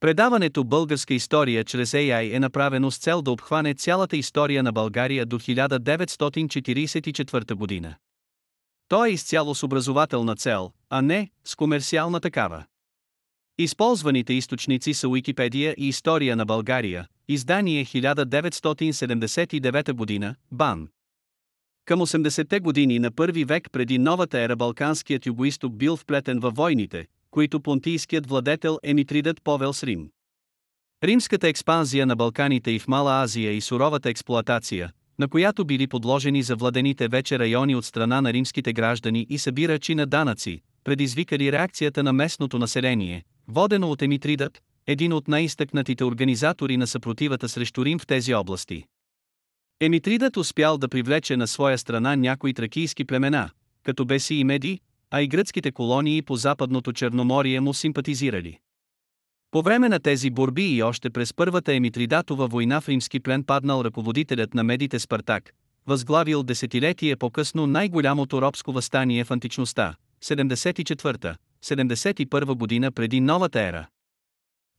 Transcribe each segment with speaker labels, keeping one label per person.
Speaker 1: Предаването Българска история чрез AI е направено с цел да обхване цялата история на България до 1944 година. То е изцяло с образователна цел, а не с комерциална такава. Използваните източници са Уикипедия и История на България, издание 1979 година, БАН. Към 80-те години на първи век преди новата ера Балканският югоисток бил вплетен във войните, които понтийският владетел Емитридът повел с Рим. Римската експанзия на Балканите и в Мала Азия и суровата експлоатация, на която били подложени за владените вече райони от страна на римските граждани и събирачи на данъци, предизвикали реакцията на местното население, водено от Емитридът, един от най-изтъкнатите организатори на съпротивата срещу Рим в тези области. Емитридът успял да привлече на своя страна някои тракийски племена, като Беси и Меди, а и гръцките колонии по западното Черноморие му симпатизирали. По време на тези борби и още през първата Емитридатова война в римски плен паднал ръководителят на медите Спартак, възглавил десетилетие по-късно най-голямото робско възстание в античността, 74-71 година преди новата ера.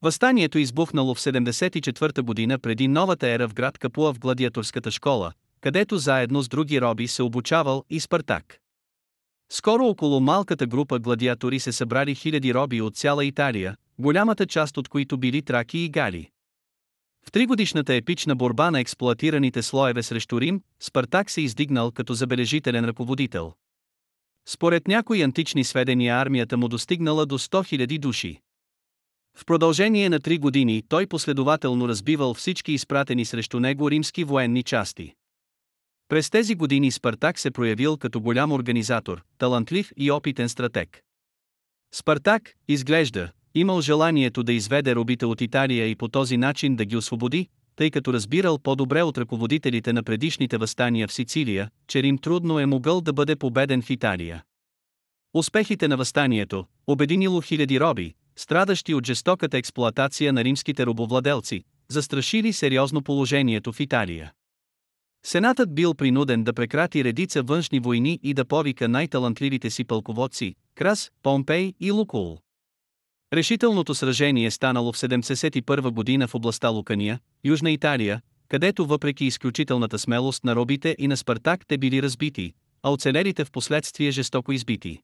Speaker 1: Възстанието избухнало в 74 година преди новата ера в град Капуа в гладиаторската школа, където заедно с други роби се обучавал и Спартак. Скоро около малката група гладиатори се събрали хиляди роби от цяла Италия, голямата част от които били траки и гали. В тригодишната епична борба на експлоатираните слоеве срещу Рим, Спартак се издигнал като забележителен ръководител. Според някои антични сведения армията му достигнала до 100 000 души. В продължение на три години той последователно разбивал всички изпратени срещу него римски военни части. През тези години Спартак се проявил като голям организатор, талантлив и опитен стратег. Спартак, изглежда, имал желанието да изведе робите от Италия и по този начин да ги освободи, тъй като разбирал по-добре от ръководителите на предишните възстания в Сицилия, че Рим трудно е могъл да бъде победен в Италия. Успехите на възстанието, обединило хиляди роби, страдащи от жестоката експлоатация на римските робовладелци, застрашили сериозно положението в Италия. Сенатът бил принуден да прекрати редица външни войни и да повика най-талантливите си пълководци – Крас, Помпей и Лукул. Решителното сражение станало в 71 година в областта Лукания, Южна Италия, където въпреки изключителната смелост на робите и на Спартак те били разбити, а оцелелите в последствие жестоко избити.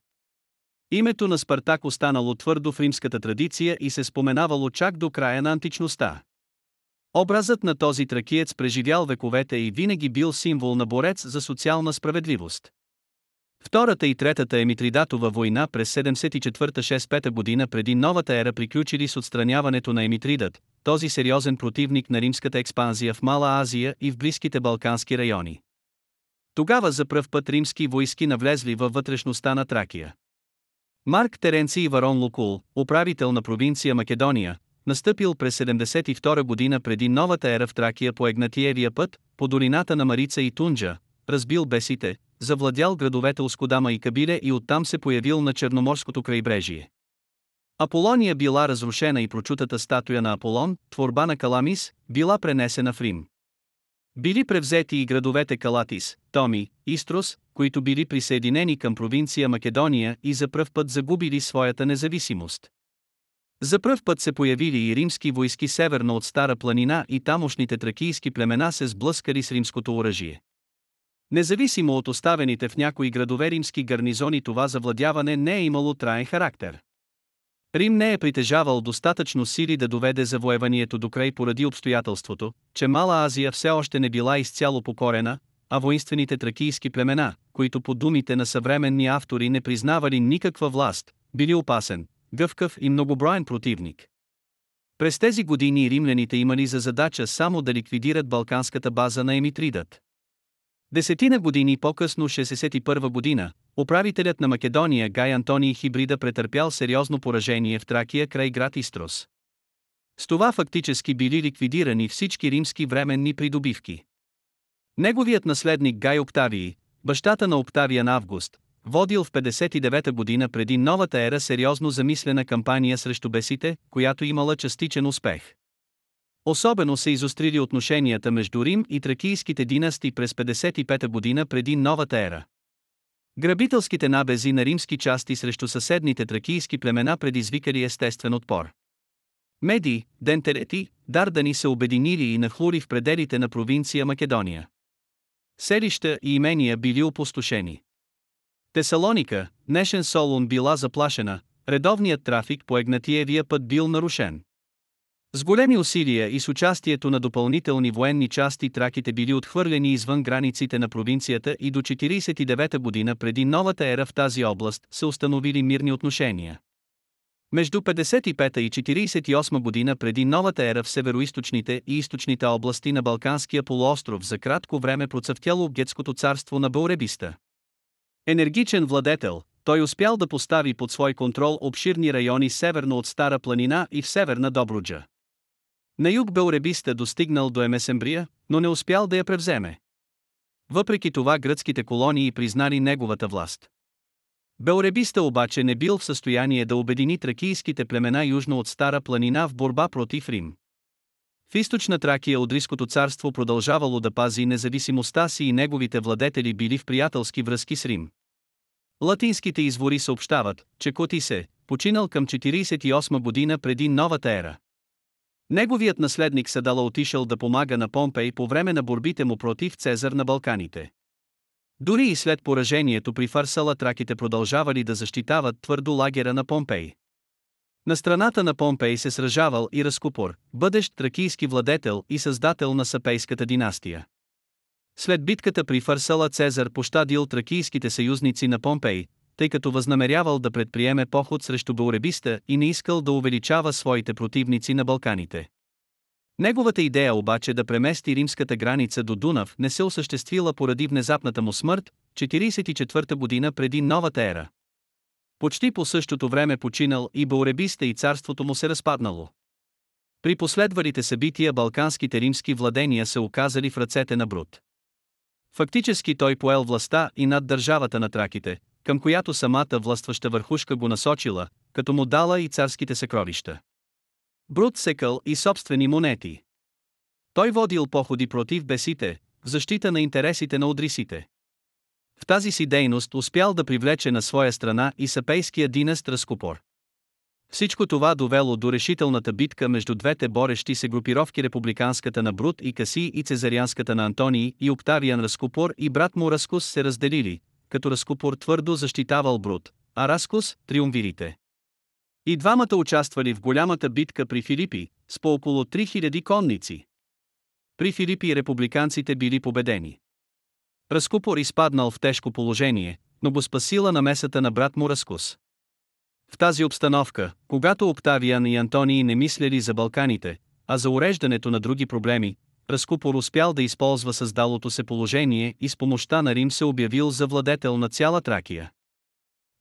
Speaker 1: Името на Спартак останало твърдо в римската традиция и се споменавало чак до края на античността. Образът на този тракиец преживял вековете и винаги бил символ на борец за социална справедливост. Втората и третата Емитридатова война през 74-65 година преди новата ера приключили с отстраняването на Емитридът, този сериозен противник на римската експанзия в Мала Азия и в близките Балкански райони. Тогава за пръв път римски войски навлезли във вътрешността на Тракия. Марк Теренци и Варон Лукул, управител на провинция Македония, настъпил през 72 година преди новата ера в Тракия по Егнатиевия път, по долината на Марица и Тунджа, разбил бесите, завладял градовете Оскодама и Кабиле и оттам се появил на Черноморското крайбрежие. Аполония била разрушена и прочутата статуя на Аполон, творба на Каламис, била пренесена в Рим. Били превзети и градовете Калатис, Томи, Истрос, които били присъединени към провинция Македония и за пръв път загубили своята независимост. За пръв път се появили и римски войски северно от Стара планина и тамошните тракийски племена се сблъскали с римското оръжие. Независимо от оставените в някои градове римски гарнизони това завладяване не е имало траен характер. Рим не е притежавал достатъчно сили да доведе завоеванието до край поради обстоятелството, че Мала Азия все още не била изцяло покорена, а воинствените тракийски племена, които по думите на съвременни автори не признавали никаква власт, били опасен, гъвкав и многоброен противник. През тези години римляните имали за задача само да ликвидират балканската база на Емитридът. Десетина години по-късно 61 година, управителят на Македония Гай Антоний Хибрида претърпял сериозно поражение в Тракия край град Истрос. С това фактически били ликвидирани всички римски временни придобивки. Неговият наследник Гай Октавий, бащата на Октавиан Август, водил в 59 година преди новата ера сериозно замислена кампания срещу бесите, която имала частичен успех. Особено се изострили отношенията между Рим и тракийските династи през 55 година преди новата ера. Грабителските набези на римски части срещу съседните тракийски племена предизвикали естествен отпор. Меди, Дентерети, Дардани се обединили и нахлури в пределите на провинция Македония. Селища и имения били опустошени. Тесалоника, днешен Солун била заплашена, редовният трафик по Егнатиевия път бил нарушен. С големи усилия и с участието на допълнителни военни части траките били отхвърлени извън границите на провинцията и до 49 година преди новата ера в тази област се установили мирни отношения. Между 55 и 48 година преди новата ера в североисточните и източните области на Балканския полуостров за кратко време процъфтяло гетското царство на Бауребиста. Енергичен владетел, той успял да постави под свой контрол обширни райони северно от Стара планина и в северна Добруджа. На юг Белребиста достигнал до Емесембрия, но не успял да я превземе. Въпреки това гръцките колонии признали неговата власт. Белребиста обаче не бил в състояние да обедини тракийските племена южно от Стара планина в борба против Рим. В източна Тракия Одриското царство продължавало да пази независимостта си и неговите владетели били в приятелски връзки с Рим. Латинските извори съобщават, че Котисе, починал към 48 година преди новата ера. Неговият наследник Седала отишъл да помага на Помпей по време на борбите му против Цезар на Балканите. Дори и след поражението при Фарсала траките продължавали да защитават твърдо лагера на Помпей. На страната на Помпей се сражавал и Разкупор, бъдещ тракийски владетел и създател на Сапейската династия. След битката при Фарсала Цезар пощадил тракийските съюзници на Помпей, тъй като възнамерявал да предприеме поход срещу Бауребиста и не искал да увеличава своите противници на Балканите. Неговата идея обаче да премести римската граница до Дунав не се осъществила поради внезапната му смърт, 44 година преди новата ера. Почти по същото време починал и Бауребиста и царството му се разпаднало. При последвалите събития балканските римски владения се оказали в ръцете на Брут. Фактически той поел властта и над държавата на траките, към която самата властваща върхушка го насочила, като му дала и царските съкровища. Брут секъл и собствени монети. Той водил походи против бесите, в защита на интересите на одрисите. В тази си дейност успял да привлече на своя страна и сапейския династ Раскопор. Всичко това довело до решителната битка между двете борещи се групировки републиканската на Брут и Каси и цезарианската на Антоний и Октавиан Раскопор и брат му Раскус се разделили, като Раскопор твърдо защитавал Брут, а Раскус – триумвирите. И двамата участвали в голямата битка при Филипи, с по около 3000 конници. При Филипи републиканците били победени. Раскупор изпаднал в тежко положение, но го спасила намесата на брат му Раскус. В тази обстановка, когато Октавиан и Антоний не мислели за Балканите, а за уреждането на други проблеми, Раскупор успял да използва създалото се положение и с помощта на Рим се обявил за владетел на цяла Тракия.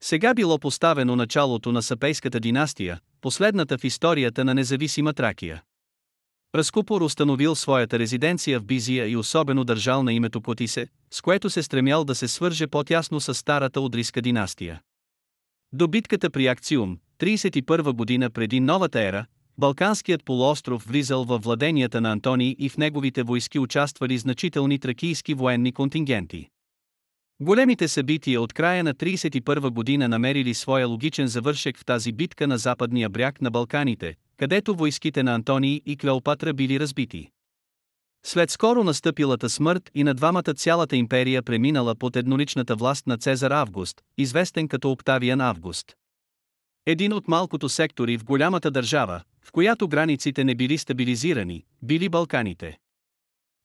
Speaker 1: Сега било поставено началото на Сапейската династия, последната в историята на независима Тракия. Раскупор установил своята резиденция в Бизия и особено държал на името Котисе, с което се стремял да се свърже по-тясно с старата Одриска династия. До битката при Акциум, 31 година преди новата ера, Балканският полуостров влизал във владенията на Антоний и в неговите войски участвали значителни тракийски военни контингенти. Големите събития от края на 31 година намерили своя логичен завършек в тази битка на западния бряг на Балканите, където войските на Антоний и Клеопатра били разбити. След скоро настъпилата смърт и на двамата цялата империя преминала под едноличната власт на Цезар Август, известен като Октавиан Август. Един от малкото сектори в голямата държава, в която границите не били стабилизирани, били Балканите.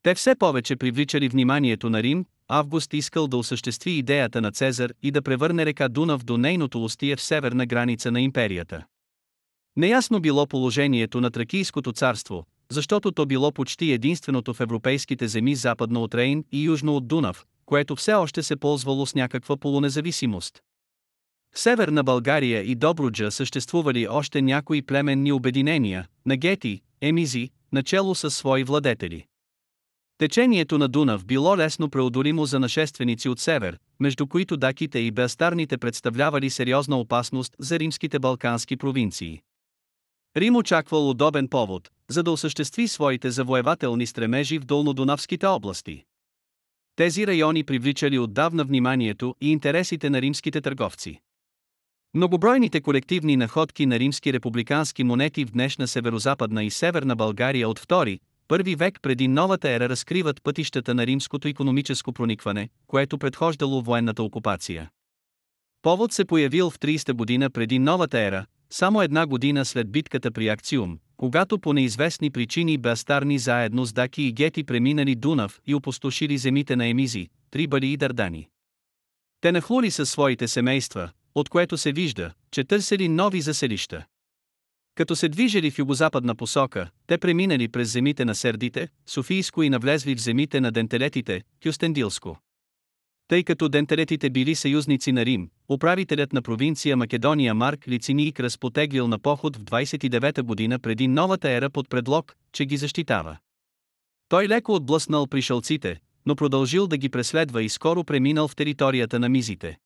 Speaker 1: Те все повече привличали вниманието на Рим, Август искал да осъществи идеята на Цезар и да превърне река Дунав до нейното устие в северна граница на империята. Неясно било положението на Тракийското царство, защото то било почти единственото в европейските земи западно от Рейн и южно от Дунав, което все още се ползвало с някаква полунезависимост. В северна България и Добруджа съществували още някои племенни обединения, нагети, емизи, начало с свои владетели. Течението на Дунав било лесно преодолимо за нашественици от север, между които даките и бастарните представлявали сериозна опасност за римските балкански провинции. Рим очаквал удобен повод, за да осъществи своите завоевателни стремежи в долнодунавските области. Тези райони привличали отдавна вниманието и интересите на римските търговци. Многобройните колективни находки на римски републикански монети в днешна северозападна и северна България от 2, първи век преди новата ера разкриват пътищата на римското економическо проникване, което предхождало военната окупация. Повод се появил в 30 година преди новата ера, само една година след битката при Акциум, когато по неизвестни причини бастарни заедно с Даки и Гети преминали Дунав и опустошили земите на Емизи, Трибали и Дардани. Те нахлули със своите семейства, от което се вижда, че търсили нови заселища. Като се движили в югозападна посока, те преминали през земите на Сердите, Софийско и навлезли в земите на Дентелетите, Кюстендилско. Тъй като дентелетите били съюзници на Рим, управителят на провинция Македония Марк Лициник разпотеглил на поход в 29-та година преди новата ера под предлог, че ги защитава. Той леко отблъснал пришълците, но продължил да ги преследва и скоро преминал в територията на мизите.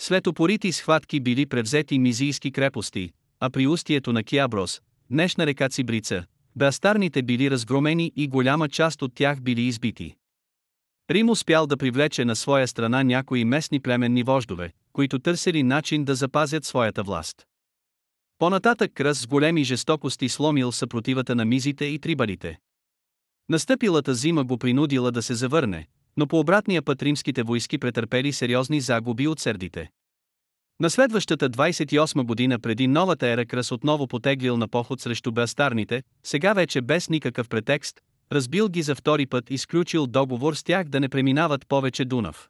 Speaker 1: След опорити схватки били превзети мизийски крепости, а при устието на Киаброс, днешна река Цибрица, бастарните били разгромени и голяма част от тях били избити. Рим успял да привлече на своя страна някои местни племенни вождове, които търсили начин да запазят своята власт. Понататък кръс с големи жестокости сломил съпротивата на мизите и трибалите. Настъпилата зима го принудила да се завърне, но по обратния път римските войски претърпели сериозни загуби от сърдите. На следващата 28 година преди новата ера Кръс отново потеглил на поход срещу бастарните, сега вече без никакъв претекст, разбил ги за втори път и сключил договор с тях да не преминават повече Дунав.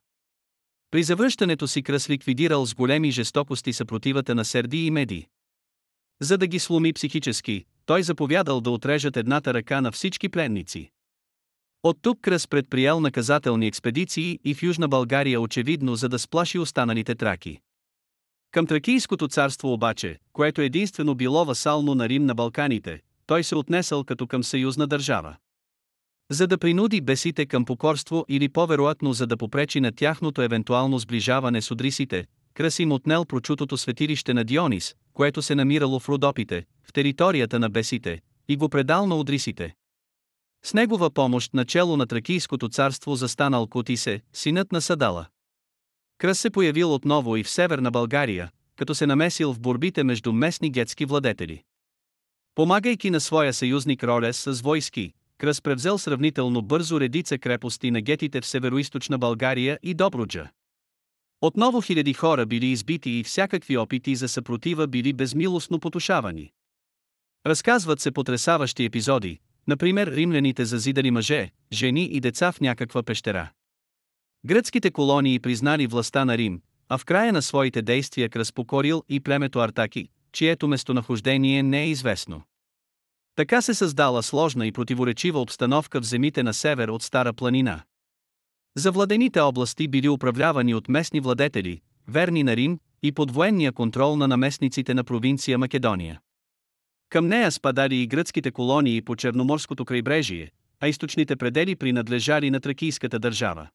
Speaker 1: При завръщането си Кръс ликвидирал с големи жестокости съпротивата на Серди и Меди. За да ги сломи психически, той заповядал да отрежат едната ръка на всички пленници. От тук Кръс предприял наказателни експедиции и в Южна България очевидно за да сплаши останалите траки. Към Тракийското царство обаче, което единствено било васално на Рим на Балканите, той се отнесъл като към съюзна държава. За да принуди бесите към покорство или по-вероятно за да попречи на тяхното евентуално сближаване с одрисите, Красим отнел прочутото светилище на Дионис, което се намирало в Родопите, в територията на бесите, и го предал на одрисите. С негова помощ начало на Тракийското царство застанал Котисе, синът на Садала. Кръс се появил отново и в северна България, като се намесил в борбите между местни гетски владетели. Помагайки на своя съюзник Ролес с войски, Кръс превзел сравнително бързо редица крепости на гетите в североизточна България и Добруджа. Отново хиляди хора били избити и всякакви опити за съпротива били безмилостно потушавани. Разказват се потрясаващи епизоди, например римляните зазидали мъже, жени и деца в някаква пещера. Гръцките колонии признали властта на Рим, а в края на своите действия Кръс покорил и племето Артаки, чието местонахождение не е известно. Така се създала сложна и противоречива обстановка в земите на север от Стара планина. Завладените области били управлявани от местни владетели, верни на Рим, и под военния контрол на наместниците на провинция Македония. Към нея спадали и гръцките колонии по Черноморското крайбрежие, а източните предели принадлежали на тракийската държава.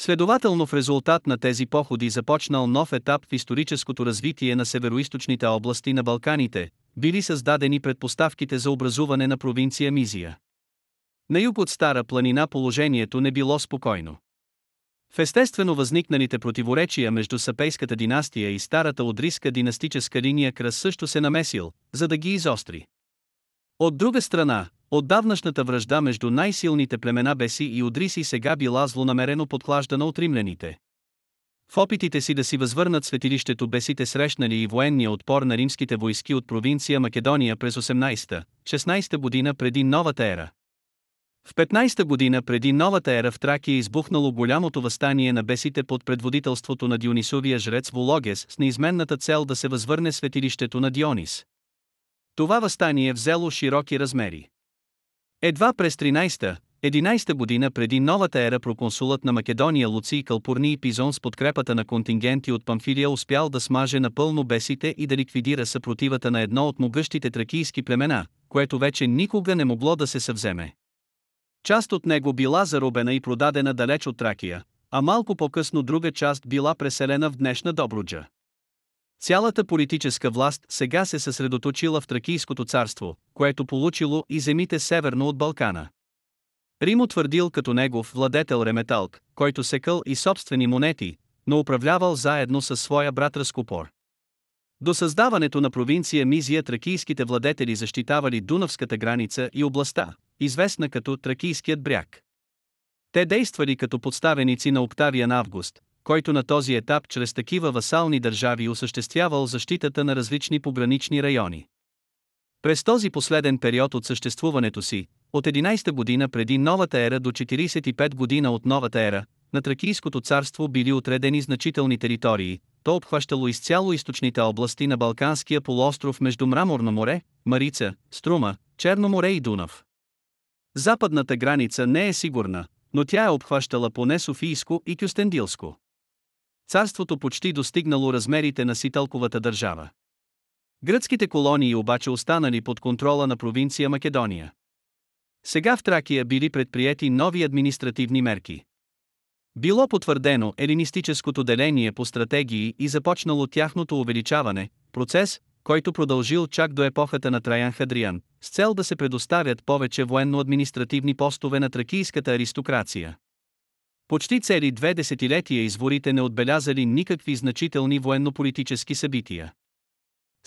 Speaker 1: Следователно в резултат на тези походи започнал нов етап в историческото развитие на североизточните области на Балканите, били създадени предпоставките за образуване на провинция Мизия. На юг от Стара планина положението не било спокойно. В естествено възникналите противоречия между Сапейската династия и старата Одриска династическа линия Кръс също се намесил, за да ги изостри. От друга страна, отдавнашната връжда между най-силните племена Беси и Одриси сега била злонамерено подклаждана от римляните. В опитите си да си възвърнат светилището бесите срещнали и военния отпор на римските войски от провинция Македония през 18-16 година преди новата ера. В 15-та година преди новата ера в Тракия избухнало голямото възстание на бесите под предводителството на Дионисовия жрец Вологес с неизменната цел да се възвърне светилището на Дионис. Това възстание взело широки размери. Едва през 13-та, 11 година преди новата ера проконсулът на Македония Луций Калпурни Пизон с подкрепата на контингенти от Памфилия успял да смаже напълно бесите и да ликвидира съпротивата на едно от могъщите тракийски племена, което вече никога не могло да се съвземе. Част от него била заробена и продадена далеч от Тракия, а малко по-късно друга част била преселена в днешна Добруджа. Цялата политическа власт сега се съсредоточила в Тракийското царство, което получило и земите северно от Балкана. Рим утвърдил като негов владетел Реметалк, който секъл и собствени монети, но управлявал заедно със своя брат Разкопор. До създаването на провинция Мизия тракийските владетели защитавали Дунавската граница и областта, известна като Тракийският бряг. Те действали като подставеници на Октавиан Август, който на този етап чрез такива васални държави осъществявал защитата на различни погранични райони. През този последен период от съществуването си, от 11 година преди новата ера до 45 година от новата ера, на Тракийското царство били отредени значителни територии, то обхващало изцяло източните области на Балканския полуостров между Мраморно море, Марица, Струма, Черно море и Дунав. Западната граница не е сигурна, но тя е обхващала поне Софийско и Кюстендилско. Царството почти достигнало размерите на Ситалковата държава. Гръцките колонии обаче останали под контрола на провинция Македония. Сега в Тракия били предприяти нови административни мерки. Било потвърдено елинистическото деление по стратегии и започнало тяхното увеличаване, процес, който продължил чак до епохата на Траян Хадриан, с цел да се предоставят повече военно-административни постове на тракийската аристокрация. Почти цели две десетилетия изворите не отбелязали никакви значителни военно-политически събития.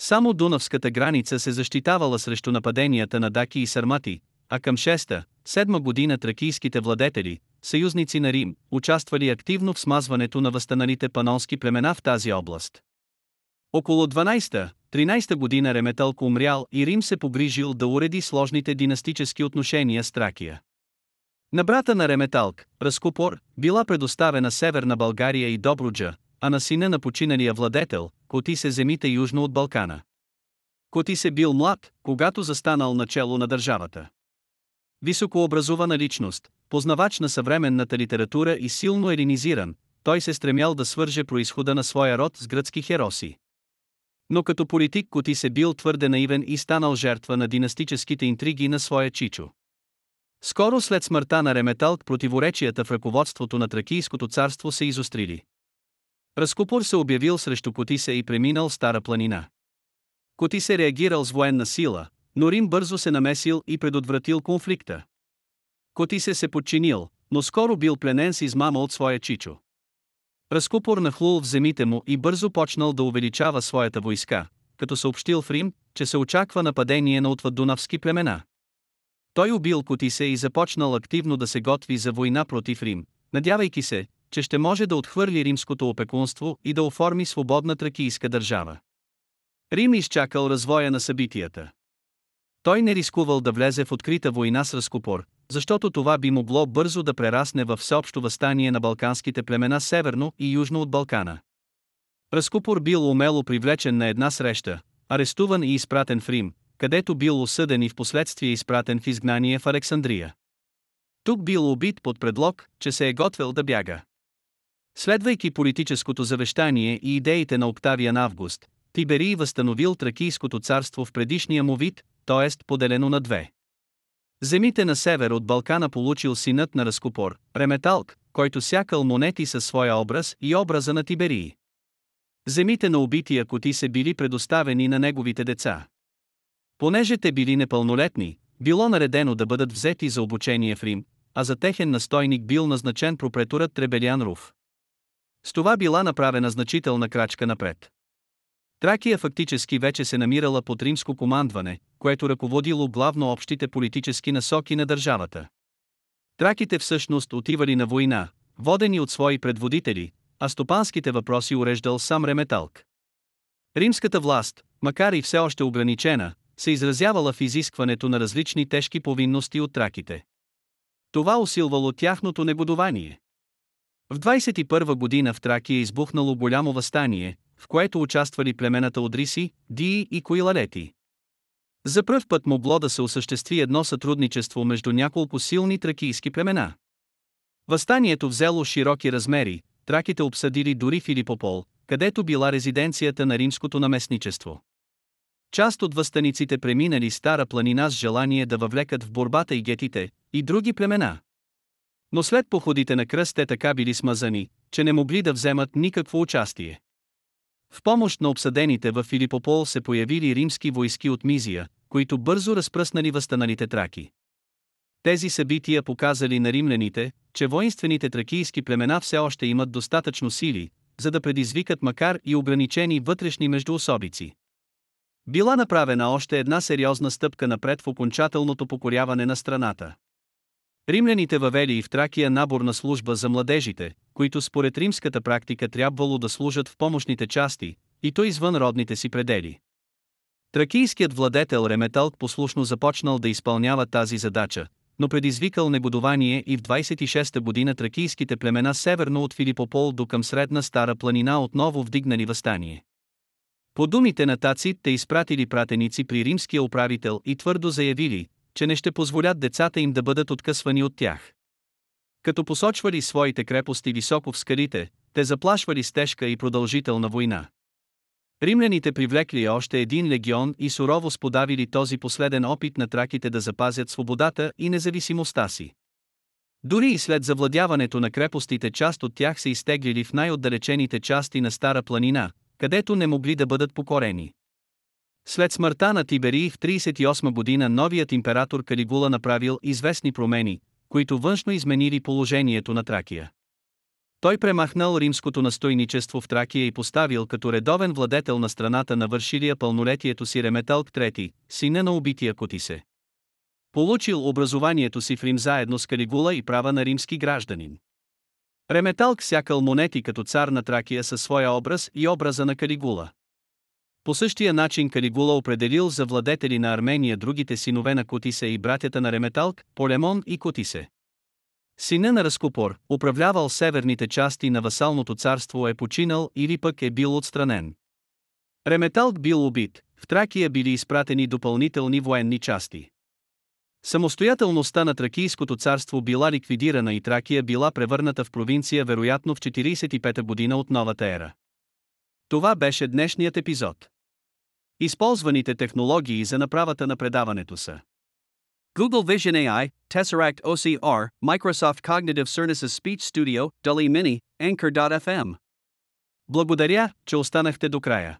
Speaker 1: Само Дунавската граница се защитавала срещу нападенията на даки и сармати, а към 6-7 година тракийските владетели, съюзници на Рим, участвали активно в смазването на възстаналите панонски племена в тази област. Около 12-13 година Реметълко умрял и Рим се погрижил да уреди сложните династически отношения с Тракия. На брата на Реметалк, Разкупор, била предоставена Северна България и Добруджа, а на сина на починалия владетел, Коти се земите южно от Балкана. Коти се бил млад, когато застанал начало на държавата. Високообразована личност, познавач на съвременната литература и силно елинизиран, той се стремял да свърже происхода на своя род с гръцки хероси. Но като политик Коти се бил твърде наивен и станал жертва на династическите интриги на своя чичо. Скоро след смъртта на Реметалк противоречията в ръководството на Тракийското царство се изострили. Разкупор се обявил срещу Котисе и преминал Стара планина. Котисе реагирал с военна сила, но Рим бързо се намесил и предотвратил конфликта. Котисе се подчинил, но скоро бил пленен с измама от своя чичо. Разкупор нахлул в земите му и бързо почнал да увеличава своята войска, като съобщил в Рим, че се очаква нападение на отвъддунавски племена. Той убил Котисе и започнал активно да се готви за война против Рим, надявайки се, че ще може да отхвърли римското опекунство и да оформи свободна тракийска държава. Рим изчакал развоя на събитията. Той не рискувал да влезе в открита война с Разкопор, защото това би могло бързо да прерасне в всеобщо възстание на балканските племена северно и южно от Балкана. Разкопор бил умело привлечен на една среща, арестуван и изпратен в Рим, където бил осъден и в последствие изпратен в изгнание в Александрия. Тук бил убит под предлог, че се е готвил да бяга. Следвайки политическото завещание и идеите на Октавиан Август, Тиберий възстановил Тракийското царство в предишния му вид, т.е. поделено на две. Земите на север от Балкана получил синът на Разкопор, Реметалк, който сякал монети със своя образ и образа на Тиберии. Земите на убития коти се били предоставени на неговите деца. Понеже те били непълнолетни, било наредено да бъдат взети за обучение в Рим, а за техен настойник бил назначен пропреторът Требелиан Руф. С това била направена значителна крачка напред. Тракия фактически вече се намирала под римско командване, което ръководило главно общите политически насоки на държавата. Траките всъщност отивали на война, водени от свои предводители, а стопанските въпроси уреждал сам Реметалк. Римската власт, макар и все още ограничена, се изразявала в изискването на различни тежки повинности от траките. Това усилвало тяхното негодование. В 21 година в Тракия избухнало голямо възстание, в което участвали племената Одриси, Дии и Коилалети. За пръв път могло да се осъществи едно сътрудничество между няколко силни тракийски племена. Възстанието взело широки размери, траките обсъдили дори Филипопол, където била резиденцията на римското наместничество. Част от възстаниците преминали Стара планина с желание да въвлекат в борбата и гетите, и други племена. Но след походите на кръст те така били смазани, че не могли да вземат никакво участие. В помощ на обсъдените в Филипопол се появили римски войски от Мизия, които бързо разпръснали възстаналите траки. Тези събития показали на римляните, че воинствените тракийски племена все още имат достатъчно сили, за да предизвикат макар и ограничени вътрешни междуособици. Била направена още една сериозна стъпка напред в окончателното покоряване на страната. Римляните въвели и в Тракия наборна служба за младежите, които според римската практика трябвало да служат в помощните части, и то извън родните си предели. Тракийският владетел Реметалк послушно започнал да изпълнява тази задача, но предизвикал негодование и в 26-та година тракийските племена северно от Филипопол до към средна Стара планина отново вдигнали възстание. По думите на Тацит те изпратили пратеници при римския управител и твърдо заявили, че не ще позволят децата им да бъдат откъсвани от тях. Като посочвали своите крепости високо в скалите, те заплашвали с тежка и продължителна война. Римляните привлекли още един легион и сурово сподавили този последен опит на траките да запазят свободата и независимостта си. Дори и след завладяването на крепостите част от тях се изтеглили в най-отдалечените части на Стара планина, където не могли да бъдат покорени. След смъртта на Тиберий в 38 година новият император Калигула направил известни промени, които външно изменили положението на Тракия. Той премахнал римското настойничество в Тракия и поставил като редовен владетел на страната на вършилия пълнолетието си Реметалк III, сина на убития Котисе. Получил образованието си в Рим заедно с Калигула и права на римски гражданин. Реметалк сякал монети като цар на Тракия със своя образ и образа на Калигула. По същия начин Калигула определил за владетели на Армения другите синове на Котисе и братята на Реметалк, Полемон и Котисе. Сина на Разкопор, управлявал северните части на васалното царство е починал или пък е бил отстранен. Реметалк бил убит, в Тракия били изпратени допълнителни военни части. Самостоятелността на Тракийското царство била ликвидирана и Тракия била превърната в провинция вероятно в 45-та година от новата ера. Това беше днешният епизод. Използваните технологии за направата на предаването са Google Vision AI, Tesseract OCR, Microsoft Cognitive Services Speech Studio, DALI Mini, Anchor.fm. Благодаря, че останахте до края.